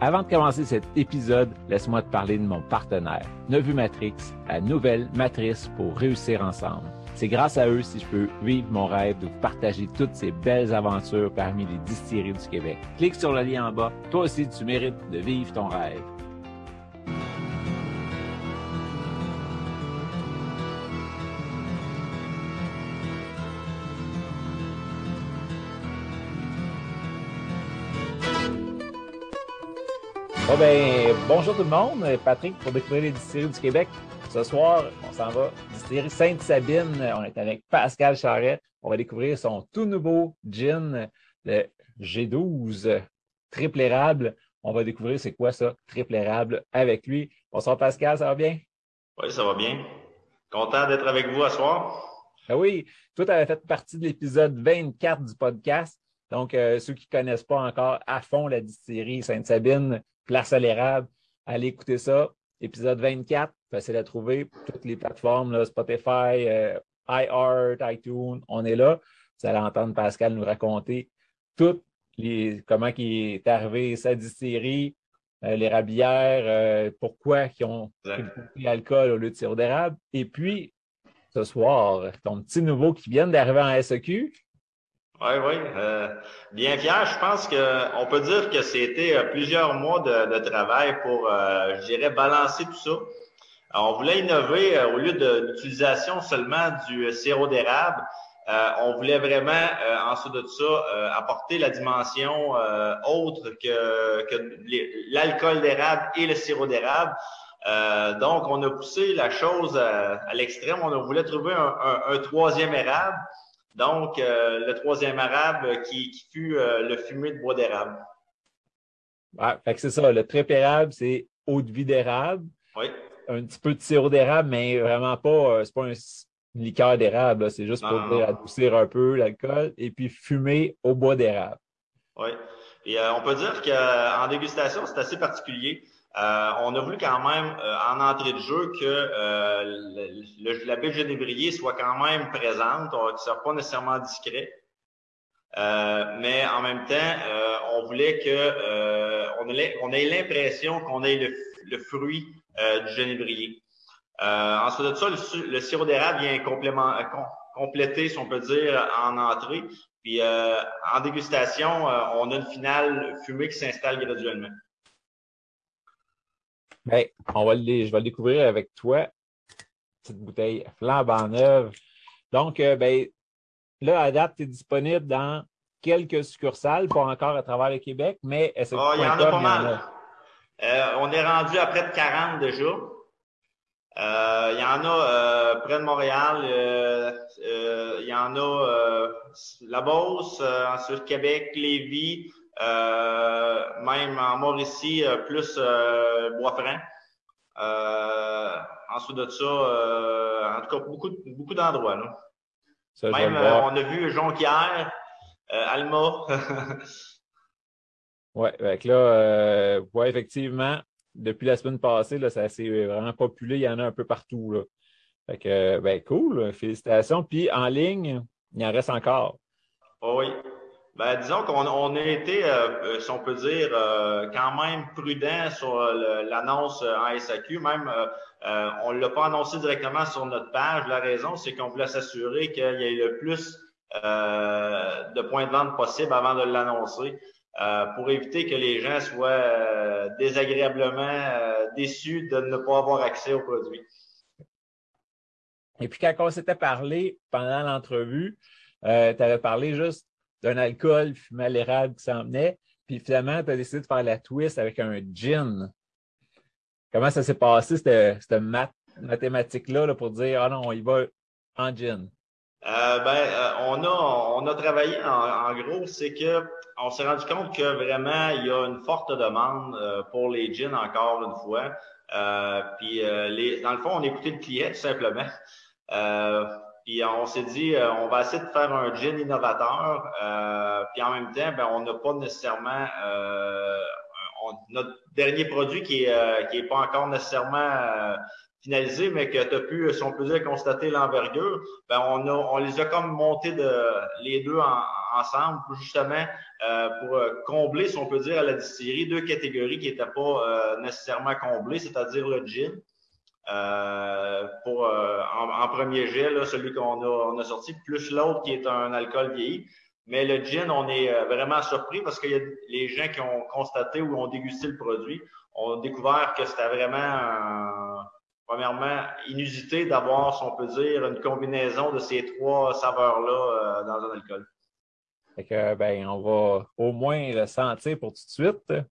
Avant de commencer cet épisode, laisse-moi te parler de mon partenaire, Nevu Matrix, la nouvelle matrice pour réussir ensemble. C'est grâce à eux si je peux vivre mon rêve de partager toutes ces belles aventures parmi les distilleries du Québec. Clique sur le lien en bas. Toi aussi, tu mérites de vivre ton rêve. Bon ben, bonjour tout le monde, Patrick pour découvrir les distilleries du Québec. Ce soir, on s'en va distillerie Sainte-Sabine. On est avec Pascal Charret. On va découvrir son tout nouveau gin, le G12 triple érable. On va découvrir c'est quoi ça, triple érable, avec lui. Bonsoir Pascal, ça va bien? Oui, ça va bien. Content d'être avec vous ce soir. Ah oui, toi, tu avais fait partie de l'épisode 24 du podcast. Donc, euh, ceux qui ne connaissent pas encore à fond la distillerie Sainte-Sabine, place à l'érable, allez écouter ça. Épisode 24, facile à trouver. Toutes les plateformes, Spotify, euh, iTunes, on est là. Vous allez entendre Pascal nous raconter tout les, comment il est arrivé sa distillerie, euh, les rabières, euh, pourquoi ils ont pris l'alcool au lieu de sirop d'érable. Et puis, ce soir, ton petit nouveau qui vient d'arriver en SEQ, oui, oui. Euh, bien fier. Je pense qu'on peut dire que c'était plusieurs mois de, de travail pour, euh, je dirais, balancer tout ça. on voulait innover au lieu de l'utilisation seulement du sirop d'érable. on voulait vraiment, en dessous de ça, apporter la dimension autre que, que l'alcool d'érable et le sirop d'érable. donc, on a poussé la chose à, l'extrême. On voulait trouver un, un troisième érable. Donc, euh, le troisième arabe qui, qui fut euh, le fumé de bois d'érable. Fait que c'est ça. Le trip érable, c'est eau de vie d'érable. Oui. Un petit peu de sirop d'érable, mais vraiment pas, euh, c'est pas un, une liqueur d'érable. C'est juste pour adoucir un peu l'alcool. Et puis fumé au bois d'érable. Oui. Et on peut dire qu'en dégustation, c'est assez particulier. Euh, on a voulu quand même, euh, en entrée de jeu, que euh, le, la baie de soit quand même présente, ne soit pas nécessairement discret. mais en même temps, on voulait que on, ait, on ait l'impression qu'on ait le, le fruit du genévrier. ensuite de ça, le, sirop d'érable vient complément, compléter, si on peut dire, en entrée. Puis en dégustation, on a une finale fumée qui s'installe graduellement. Ben, on va le, je vais le découvrir avec toi. Petite bouteille flambant neuve. Donc, euh, ben, là, à date, tu es disponible dans quelques succursales, pas encore à travers le Québec, mais est-ce oh, il y en a pas mal. Euh, on est rendu à près de 40 déjà. Euh, il y en a euh, près de Montréal, il y en a La Beauce, ensuite Québec, Lévis, même en Mauricie, euh, plus euh, Bois-Franc. ensuite de ça, en tout cas, beaucoup, beaucoup d'endroits. Même, on a vu Jonquière, Alma. Oui, avec là, ouais, effectivement, depuis la semaine passée, là, ça s'est vraiment populé. Il y en a un peu partout. Là. Fait que, ben, cool, félicitations. Puis en ligne, il en reste encore. Oh oui. Ben, disons qu'on on a été, euh, euh, si on peut dire, euh, quand même prudent sur l'annonce en SAQ. Même, on ne l'a pas annoncé directement sur notre page. La raison, c'est qu'on voulait s'assurer qu'il y ait le plus de points de vente possible avant de l'annoncer. pour éviter que les gens soient désagréablement déçus de ne pas avoir accès au produit. Et puis, quand on s'était parlé pendant l'entrevue, tu avais parlé juste d'un alcool fumé à l'érable qui s'en venait. Puis finalement, tu as décidé de faire la twist avec un gin. Comment ça s'est passé, cette, mathématique-là, pour dire, ah non, on y va en gin? Euh, ben, euh, on a on a travaillé en, gros, c'est que on s'est rendu compte que vraiment il y a une forte demande euh, pour les jeans encore une fois. puis dans le fond, on écoutait le client tout simplement. Puis on s'est dit, on va essayer de faire un gin innovateur. puis en même temps, ben, on n'a pas nécessairement notre dernier produit qui est, qui est pas encore nécessairement finalisé, mais que tu pu, si on peut dire, constater l'envergure, ben on, a, on les a comme montés de, les deux ensemble, justement, euh, pour euh, combler, si on peut dire, à la distillerie, deux catégories qui n'étaient pas euh, nécessairement comblées, c'est-à-dire le gin. Pour en, premier jet, celui qu'on a, sorti, plus l'autre qui est un alcool vieilli. Mais le gin, on est vraiment surpris parce que y a les gens qui ont constaté ou ont dégusté le produit ont découvert que c'était vraiment premièrement, inusité d'avoir, si on peut dire, une combinaison de ces trois saveurs-là euh, dans un alcool. Fait que, ben, on va au moins le sentir pour tout de suite.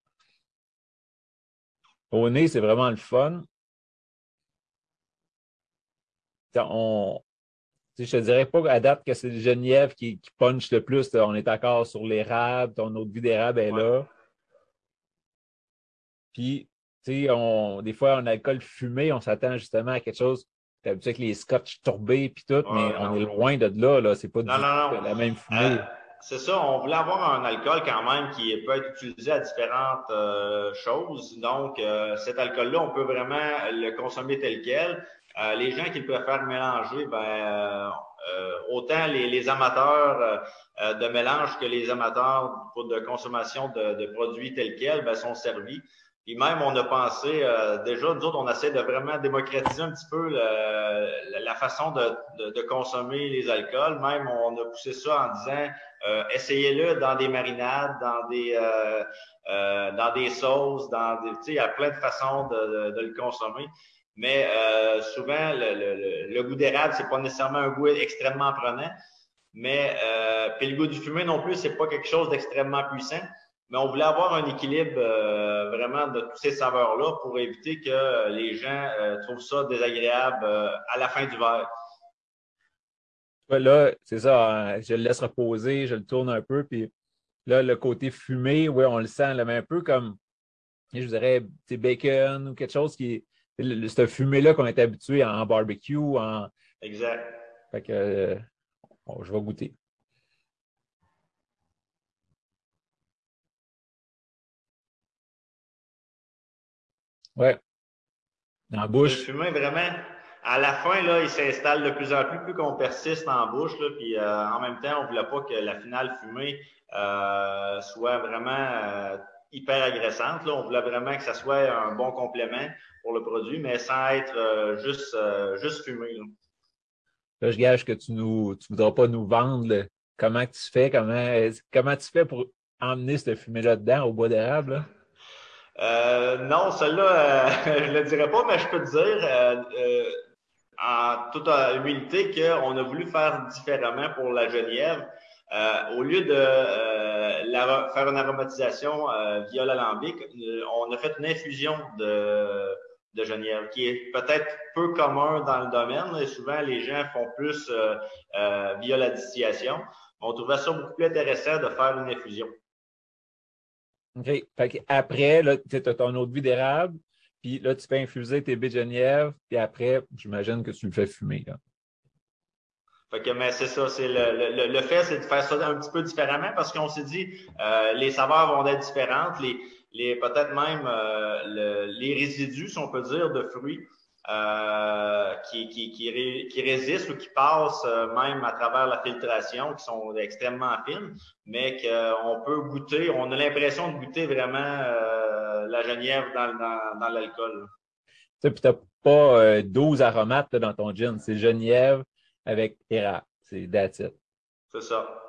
Au nez, c'est vraiment le fun. On, je te dirais pas à date que c'est le Genièvre qui, qui punch le plus. On est encore sur l'érable, ton autre vie d'érable est là. Puis, on, des fois, un alcool fumé, on s'attend justement à quelque chose. T'as habitué avec les scotch tourbés puis tout, mais on est loin de là. là. C'est pas du, la même fumée. Euh, c'est ça, on voulait avoir un alcool quand même qui peut être utilisé à différentes euh, choses. Donc, euh, cet alcool-là, on peut vraiment le consommer tel quel. Les gens qui préfèrent mélanger, ben, autant les, amateurs de mélange que les amateurs de consommation de, de produits tels quels ben, sont servis. Puis même, on a pensé, euh, déjà, nous autres, on essaie de vraiment démocratiser un petit peu la façon de, de, consommer les alcools. Même, on a poussé ça en disant, euh, essayez-le dans des marinades, dans des, euh, euh dans des sauces, dans des, tu sais, il y a plein de façons de, de le consommer. Mais souvent, le, goût d'érable, c'est pas nécessairement un goût extrêmement prenant. Mais puis le goût du fumé non plus, c'est pas quelque chose d'extrêmement puissant mais on voulait avoir un équilibre euh, vraiment de toutes ces saveurs-là pour éviter que les gens euh, trouvent ça désagréable euh, à la fin du verre. Là, c'est ça, hein, je le laisse reposer, je le tourne un peu, puis là, le côté fumé, oui, on le sent, là, mais un peu comme, je dirais, bacon ou quelque chose qui est, ce fumé-là qu'on est habitué en barbecue, en... Exact. Fait que, bon, je vais goûter. Ouais. Dans la bouche. Le fumet, vraiment, à la fin, là, il s'installe de plus en plus, plus qu'on persiste en bouche. Là, puis euh, en même temps, on ne voulait pas que la finale fumée euh, soit vraiment euh, hyper agressante. Là. On voulait vraiment que ça soit un bon complément pour le produit, mais sans être juste, juste fumé. Là. je gage que tu ne tu voudras pas nous vendre comment tu fais, comment, comment tu fais pour emmener cette fumée-là dedans au bois d'érable. Euh, non, celle-là, euh, je le dirais pas, mais je peux te dire euh, euh en toute humilité qu'on a voulu faire différemment pour la genièvre. Au lieu de la, faire une aromatisation via l'alambic, on a fait une infusion de, de genièvre, qui est peut-être peu commun dans le domaine. Et souvent, les gens font plus via la distillation. On trouvait ça beaucoup plus intéressant de faire une infusion. OK. Après, tu as ton eau de vie d'érable, puis là, tu fais infuser tes baies de Genièvre, puis après, j'imagine que tu le fais fumer. Fait que, mais c'est ça, c'est le, le, le, fait, c'est de faire ça un petit peu différemment parce qu'on s'est dit, euh, les saveurs vont être différentes, les, les peut-être même euh, les résidus, si on peut dire, de fruits euh, qui, qui, qui, résistent ou qui passent euh, même à travers la filtration, qui sont extrêmement fines, mais qu'on peut goûter, on a l'impression de goûter vraiment euh, la genièvre dans, dans, dans l'alcool. Tu n'as pas 12 aromates dans ton gin, c'est genièvre avec érable, c'est that's C'est ça.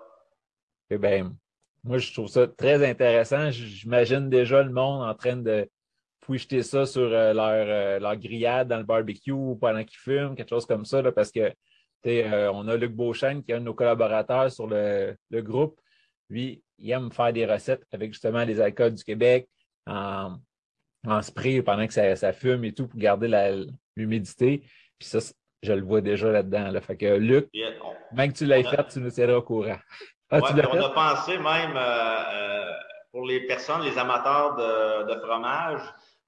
Eh ben, moi, je trouve ça très intéressant. J'imagine déjà le monde en train de jeter ça sur euh, leur, euh, leur, grillade dans le barbecue pendant qu'ils fument, quelque chose comme ça, là, parce que euh, on a Luc Beauchesne qui est un de nos collaborateurs sur le, le, groupe. Lui, il aime faire des recettes avec justement les alcools du Québec en, en spray pendant que ça, ça, fume et tout pour garder l'humidité. Puis ça, je le vois déjà là-dedans. Là. Fait que Luc, même que tu l'aies fait, tu nous tiendras au courant. Ah, on a pensé même pour les personnes, les amateurs de, de fromage,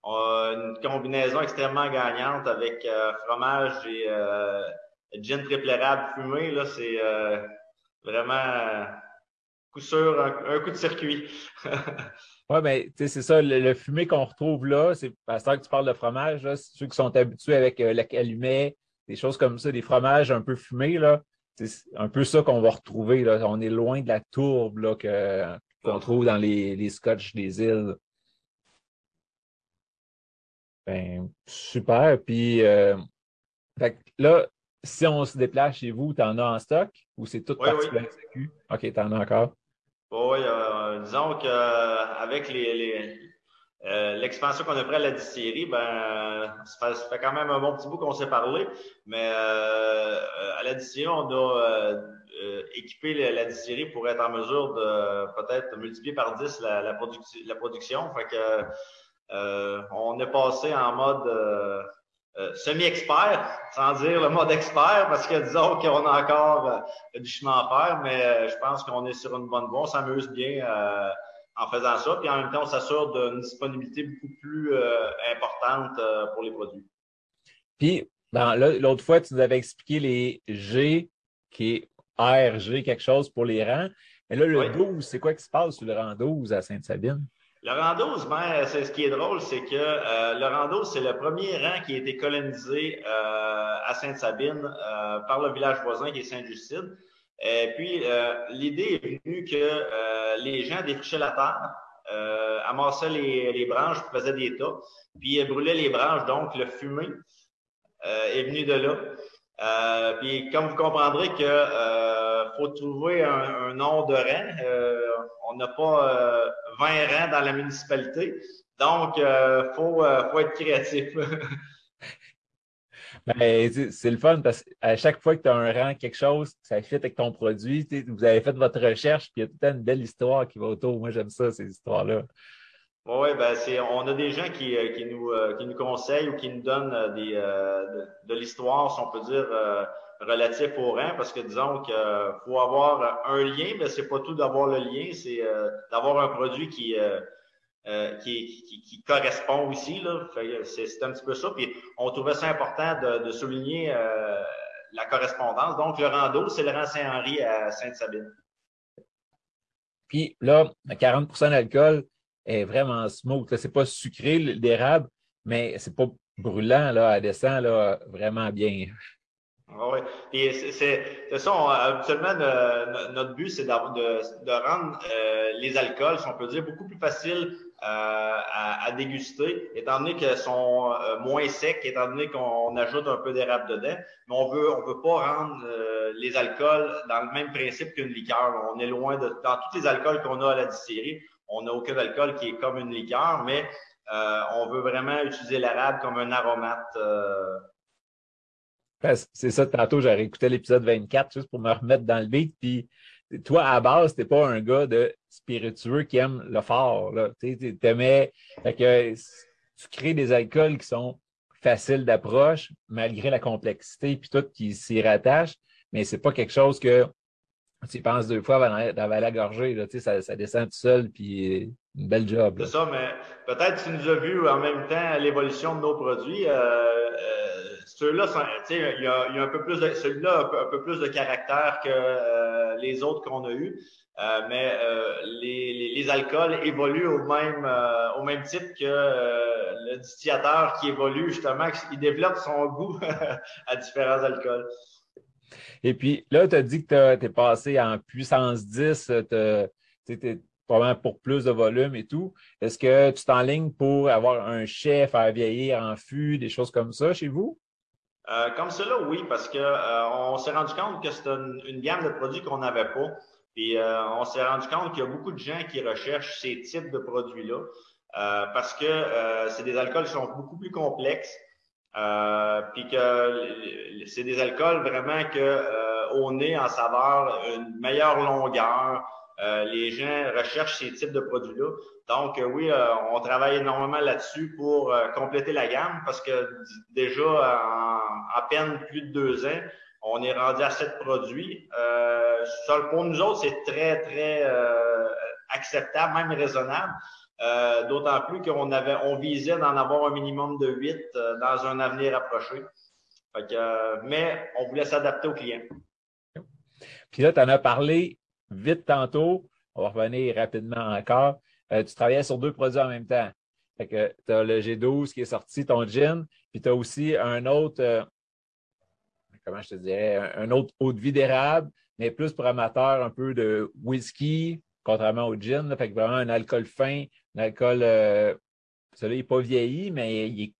une combinaison extrêmement gagnante avec fromage et gin triple érable fumé. Là, c'est vraiment coup sûr un, coup de circuit. oui, mais c'est ça, le, fumé qu'on retrouve là, c'est à ça que tu parles de fromage, là, ceux qui sont habitués avec euh, calumet, des choses comme ça, des fromages un peu fumés, là, c'est un peu ça qu'on va retrouver. Là. On est loin de la tourbe là, qu'on trouve dans les, les scotch des îles. Ben, super. Puis euh, là, si on se déplace chez vous, tu en as en stock ou c'est tout parti oui. OK, tu en as encore? Oui, euh, disons qu'avec les, euh, l'expansion qu'on a pris à la distillerie, ben, ça fait, quand même un bon petit bout qu'on s'est parlé, mais euh, à la distillerie, on a équipé la, distillerie pour être en mesure de peut-être multiplier par 10 la, la, la production. Fait que on est passé en mode euh, semi-expert, sans dire le mode expert, parce que disons qu'on a encore euh, du chemin à faire, mais euh, je pense qu'on est sur une bonne voie, on s'amuse bien en faisant ça, puis en même temps, on s'assure d'une disponibilité beaucoup plus importante pour les produits. Puis, l'autre fois, tu nous avais expliqué les G, qui est ARG, quelque chose pour les rangs. Mais là, le 12, c'est quoi qui se passe sur le rang 12 à Sainte-Sabine? Le rang 12, ben, c'est ce qui est drôle, c'est que euh, le rang 12, c'est le premier rang qui a été colonisé euh, à Sainte-Sabine euh, par le village voisin qui est Sainte-Justine. Et puis, l'idée est venue que les gens défrichaient la terre, amassaient les, les, branches, faisaient des tas, puis brûlaient les branches, donc le fumé est venu de là. puis, comme vous comprendrez que faut trouver un, un nom de rang, on n'a pas 20 rangs dans la municipalité. Donc, euh, faut, euh, faut, être créatif. Ben, c'est le fun parce qu'à chaque fois que tu as un rang, quelque chose, ça fit avec ton produit. Vous avez fait votre recherche, puis il y a toute une belle histoire qui va autour. Moi, j'aime ça, ces histoires-là. Oui, ben on a des gens qui, euh, nous, qui nous conseillent ou qui nous donnent des, de, l'histoire, si on peut dire, relatif au rang, parce que disons qu'il faut avoir un lien, mais c'est pas tout d'avoir le lien, c'est euh, d'avoir un produit qui, euh, euh, qui, correspond aussi. C'est un petit peu ça. Puis on trouvait ça important de, souligner la correspondance. Donc, le rang d'eau, c'est le rang Saint-Henri à Sainte-Sabine. Puis là, 40% d'alcool est vraiment smooth. C'est pas sucré, l'érable, mais c'est pas brûlant là, à descend vraiment bien. Ah oui, puis c'est ça, habituellement, notre but, c'est de, de, rendre euh, les alcools, si on peut dire, beaucoup plus faciles euh, à, à, déguster, étant donné qu'elles sont euh, moins secs, étant donné qu'on ajoute un peu d'érable dedans. Mais on veut, on veut pas rendre les alcools dans le même principe qu'une liqueur. On est loin de, dans tous les alcools qu'on a à la distillerie, on n'a aucun alcool qui est comme une liqueur, mais on veut vraiment utiliser l'érable comme un aromate c'est ça, tantôt, j'ai réécouté l'épisode 24 juste pour me remettre dans le beat. Puis, toi, à base, t'es pas un gars de spiritueux qui aime le fort. Tu aimais, que tu crées des alcools qui sont faciles d'approche, malgré la complexité, puis tout qui s'y rattache, mais c'est pas quelque chose que tu penses deux fois avant d'avaler la gorgée. Ça, ça descend tout seul, puis une belle job. C'est ça, mais peut-être tu nous as vu en même temps l'évolution de nos produits. Euh, euh, ceux-là, a, y a, un peu plus de, celui-là un, peu, plus de caractère que euh, les autres qu'on a eus. Euh, mais euh, les, alcools évoluent au même au même type que le distillateur qui évolue justement, il développe son goût à différents alcools. Et puis là, tu as dit que tu es passé en puissance 10, tu probablement pour plus de volume et tout. Est-ce que tu t'enlignes pour avoir un chef à vieillir en fût, des choses comme ça chez vous? Euh, comme cela, oui, parce que euh, on s'est rendu compte que c'était une, gamme de produits qu'on n'avait pas. Puis euh, on s'est rendu compte qu'il y a beaucoup de gens qui recherchent ces types de produits-là parce que c'est des alcools qui sont beaucoup plus complexes. puis que c'est des alcools vraiment que au nez, en saveur, une meilleure longueur, les gens recherchent ces types de produits-là. Donc, oui, on travaille énormément là-dessus pour compléter la gamme parce que déjà, en à peine plus de deux ans, on est rendu à sept produits. Euh, pour nous autres, c'est très, très euh, acceptable, même raisonnable. Euh, d'autant plus qu'on avait, on visait d'en avoir un minimum de huit euh, dans un avenir approché. mais on voulait s'adapter aux clients. Puis là, tu en as parlé vite tantôt. On va revenir rapidement encore. tu travaillais sur deux produits en même temps. tu as le G12 qui est sorti, ton gin, puis tu as aussi un autre, comment je te dirais, un, autre eau de vie d'érable, mais plus pour amateurs un peu de whisky, contrairement au gin. fait que vraiment un alcool fin, un alcool, euh, celui-là, il n'est pas vieilli, mais il est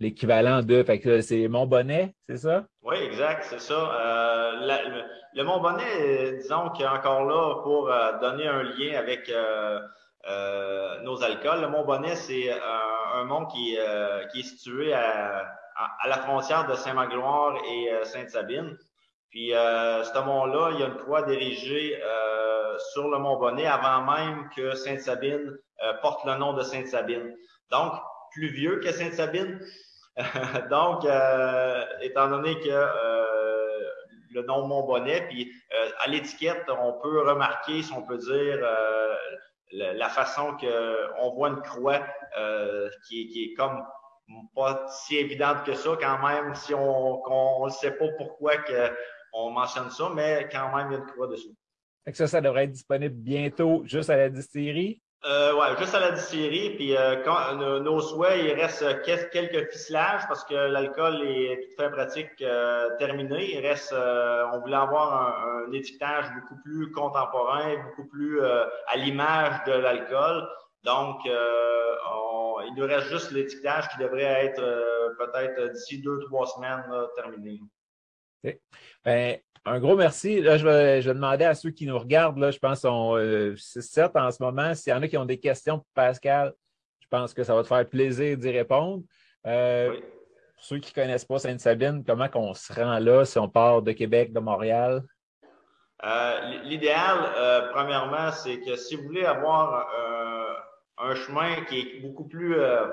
l'équivalent de. Fait que c'est Montbonnet, c'est ça? Oui, exact, c'est ça. Euh, le, Montbonnet, disons qu'il est encore là pour euh, donner un lien avec nos alcools. Le Montbonnet, c'est un, un qui, qui est situé à à, la frontière de Saint-Magloire et euh, Sainte-Sabine. Puis, euh, ce mont-là, il y a une croix dirigée euh, sur le Mont-Bonnet avant même que Sainte-Sabine porte le nom de Sainte-Sabine. Donc, plus vieux que Sainte-Sabine. Donc, étant donné que le nom Mont-Bonnet, puis à l'étiquette, on peut remarquer, si on peut dire, la, façon qu'on voit une croix qui, qui, est comme pas si évidente que ça quand même, si on ne sait pas pourquoi que on mentionne ça, mais quand même, il y a une croix dessus. Ça, ça devrait être disponible bientôt juste à la distillerie? Euh, ouais, juste à la distillerie. Puis euh, quand, nos, souhaits, il reste quelques ficelages parce que l'alcool est tout fait pratique euh, terminé. Il reste, euh, on voulait avoir un, un, étiquetage beaucoup plus contemporain, beaucoup plus euh, à l'image de l'alcool. Donc, on, il nous reste juste l'étiquetage qui devrait être euh, peut-être d'ici deux, trois semaines terminé. Ben, un gros merci. Là, je vais, demander à ceux qui nous regardent, là, je pense qu'on euh, c'est en ce moment. S'il y en a qui ont des questions pour Pascal, je pense que ça va te faire plaisir d'y répondre. Euh, pour ceux qui ne connaissent pas Sainte-Sabine, comment on se rend là si on part de Québec, de Montréal? L'idéal, premièrement, c'est que si vous voulez avoir un chemin qui est beaucoup plus euh,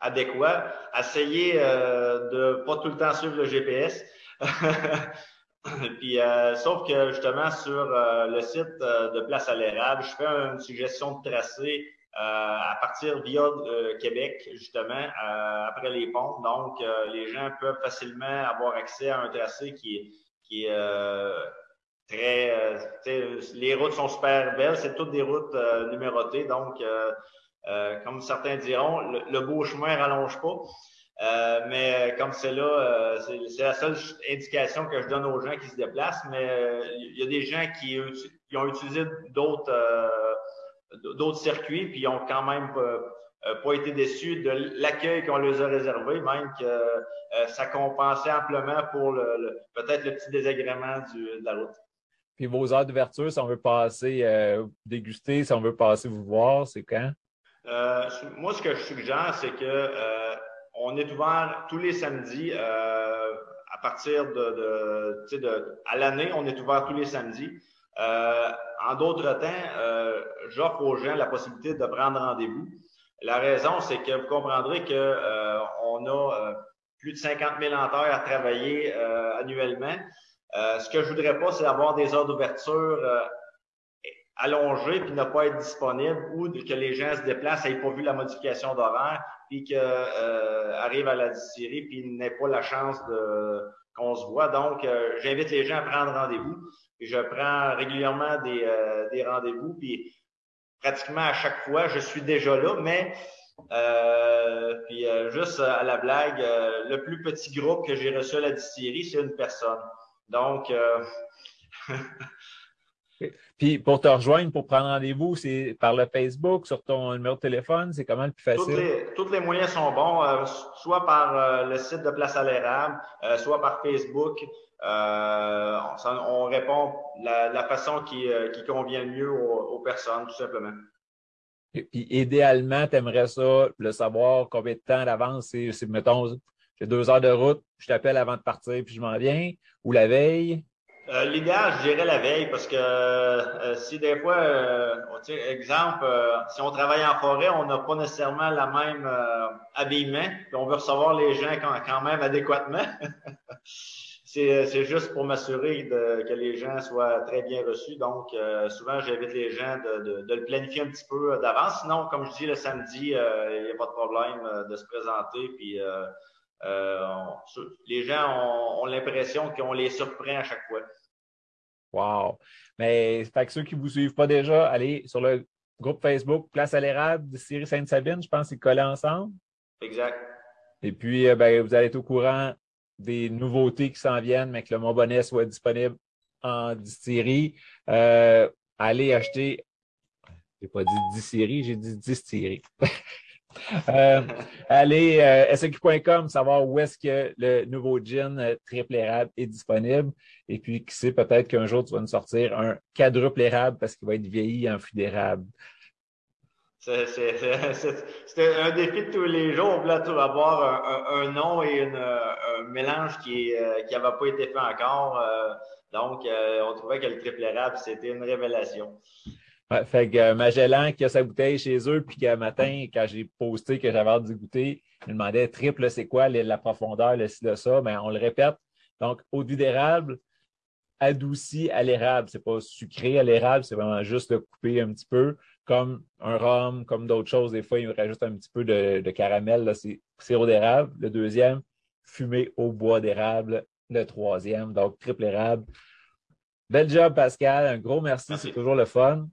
adéquat. Essayez euh, de pas tout le temps suivre le GPS. Euh, sauf que justement, sur le site de Place à l'érable, je fais une suggestion de tracé à partir via Québec, justement, après les ponts. Donc, les gens peuvent facilement avoir accès à un tracé qui est, très... les routes sont super belles. C'est toutes des routes numérotées. Donc, euh, comme certains diront, le, beau chemin rallonge pas. Euh, mais comme c'est là, euh, c'est la seule indication que je donne aux gens qui se déplacent. Mais il y a des gens qui, ont utilisé d'autres d'autres circuits, puis ils ont quand même pas été déçus de l'accueil qu'on leur a réservé, même que ça compensait amplement pour le, peut-être le petit désagrément de la route. Puis vos heures d'ouverture, si on veut passer déguster, si on veut passer vous voir, c'est quand? Euh, moi, ce que je suggère, c'est que euh, on est ouvert tous les samedis euh, à partir de, de, à l'année, on est ouvert tous les samedis. en d'autres temps, j'offre aux gens la possibilité de prendre rendez-vous. La raison, c'est que vous comprendrez que on a plus de 50 000 heures à travailler annuellement. ce que je voudrais pas, c'est avoir des heures d'ouverture allongé puis ne pas être disponible ou que les gens se déplacent, n'aient pas vu la modification d'horaire, puis qu'ils euh, arrivent à la distillerie puis n'aient pas la chance de qu'on se voit. Donc, euh, j'invite les gens à prendre rendez-vous. Je prends régulièrement des, euh, des rendez-vous, puis pratiquement à chaque fois, je suis déjà là, mais euh, puis juste à la blague, le plus petit groupe que j'ai reçu à la distillerie, c'est une personne. Donc, Puis pour te rejoindre, pour prendre rendez-vous, c'est par le Facebook, sur ton numéro de téléphone, c'est comment le plus facile? Tous les, moyens sont bons, euh, soit par euh, le site de Place à l'érable, euh, soit par Facebook. On, répond la, la façon qui, qui, convient le mieux aux, personnes, tout simplement. Et puis idéalement, tu aimerais ça, le savoir combien de temps d'avance, c'est, mettons, j'ai deux heures de route, je t'appelle avant de partir, puis je m'en viens, ou la veille? Euh, l'idéal, je dirais la veille, parce que euh, si des fois, euh, exemple, si on travaille en forêt, on n'a pas nécessairement la même habillement, puis on veut recevoir les gens quand, même adéquatement. c'est juste pour m'assurer que les gens soient très bien reçus. Donc, souvent, j'invite les gens de, de, le planifier un petit peu d'avance. Sinon, comme je dis, le samedi, il n'y a pas de problème de se présenter, puis les gens ont, ont l'impression qu'on les surprend à chaque fois. Wow! Mais fait que ceux qui ne vous suivent pas déjà, allez sur le groupe Facebook Place à l'érable de Syrie Sainte-Sabine. Je pense qu'ils collent ensemble. Exact. Et puis, euh, ben, vous allez être au courant des nouveautés qui s'en viennent, mais que le Montbonnet soit disponible en distillerie. Euh, allez acheter, j'ai pas dit distillerie, j'ai dit distillerie. Euh, allez, euh, SQ.com, savoir où est-ce que le nouveau gin euh, triple érable est disponible. Et puis, qui sait, peut-être qu'un jour, tu vas nous sortir un quadruple érable parce qu'il va être vieilli en fruits d'érable. C'est un défi de tous les jours. On voulait avoir un, nom et un mélange qui n'avait pas été fait encore. donc, on trouvait que le triple érable, c'était une révélation. Ouais, fait que euh, Magellan qui a sa bouteille chez eux, puis qu'un matin, quand j'ai posté que j'avais hâte de goûter, il me demandait triple, c'est quoi la profondeur, le ci, de ça? Mais ben, on le répète. Donc, eau d'érable, adouci à l'érable. C'est pas sucré à l'érable, c'est vraiment juste le couper un petit peu, comme un rhum, comme d'autres choses. Des fois, il rajoute un petit peu de, caramel. C'est sirop d'érable. Le deuxième, fumé au bois d'érable. Le troisième, donc triple érable. Bel job, Pascal. Un gros merci. c'est toujours le fun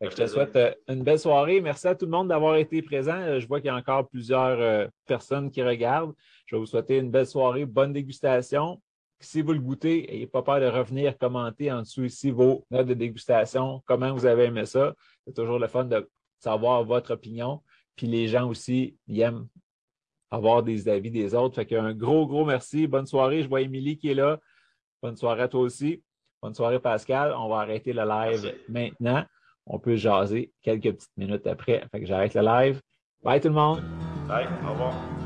je te souhaite euh, une belle soirée. Merci à tout le monde d'avoir été présent. Euh, je vois qu'il y a encore plusieurs euh, personnes qui regardent. Je vais vous souhaiter une belle soirée, bonne dégustation. Si vous le goûtez, n'ayez pas peur de revenir commenter en dessous ici vos notes de dégustation, comment vous avez aimé ça. C'est toujours le fun de savoir votre opinion. Puis les gens aussi, ils aiment avoir des avis des autres. Fait qu'un gros, gros merci. Bonne soirée. Je vois Émilie qui est là. Bonne soirée à toi aussi. Bonne soirée, Pascal. On va arrêter le live maintenant on peut jaser quelques petites minutes après. Fait que j'arrête le live. Bye tout le monde. Bye, au revoir.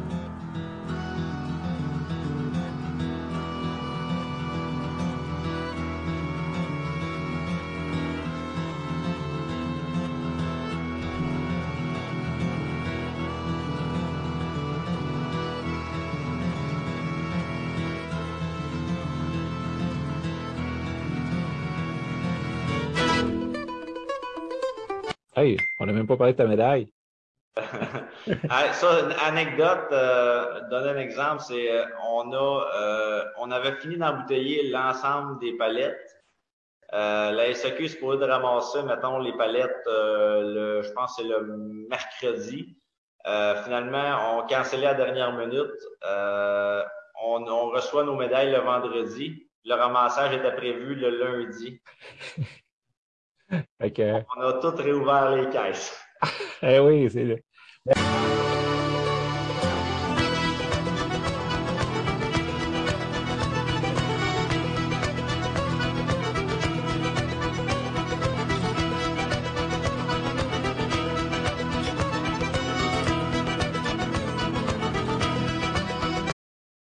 Hey, on n'a même pas parlé de ta médaille. Ah, ça, une anecdote, euh, donner un exemple, c'est euh, on a euh, on avait fini d'embouteiller l'ensemble des palettes. Euh, la SAQ se pourrait de ramasser, mettons, les palettes, le, je pense que c'est le mercredi. finalement, on cancellait à la dernière minute. On, on, reçoit nos médailles le vendredi. Le ramassage était prévu le lundi. On a tout réouvert les caisses. eh oui, c'est le...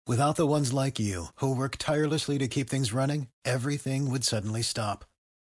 Without the ones like you, who work tirelessly to keep things running, everything would suddenly stop.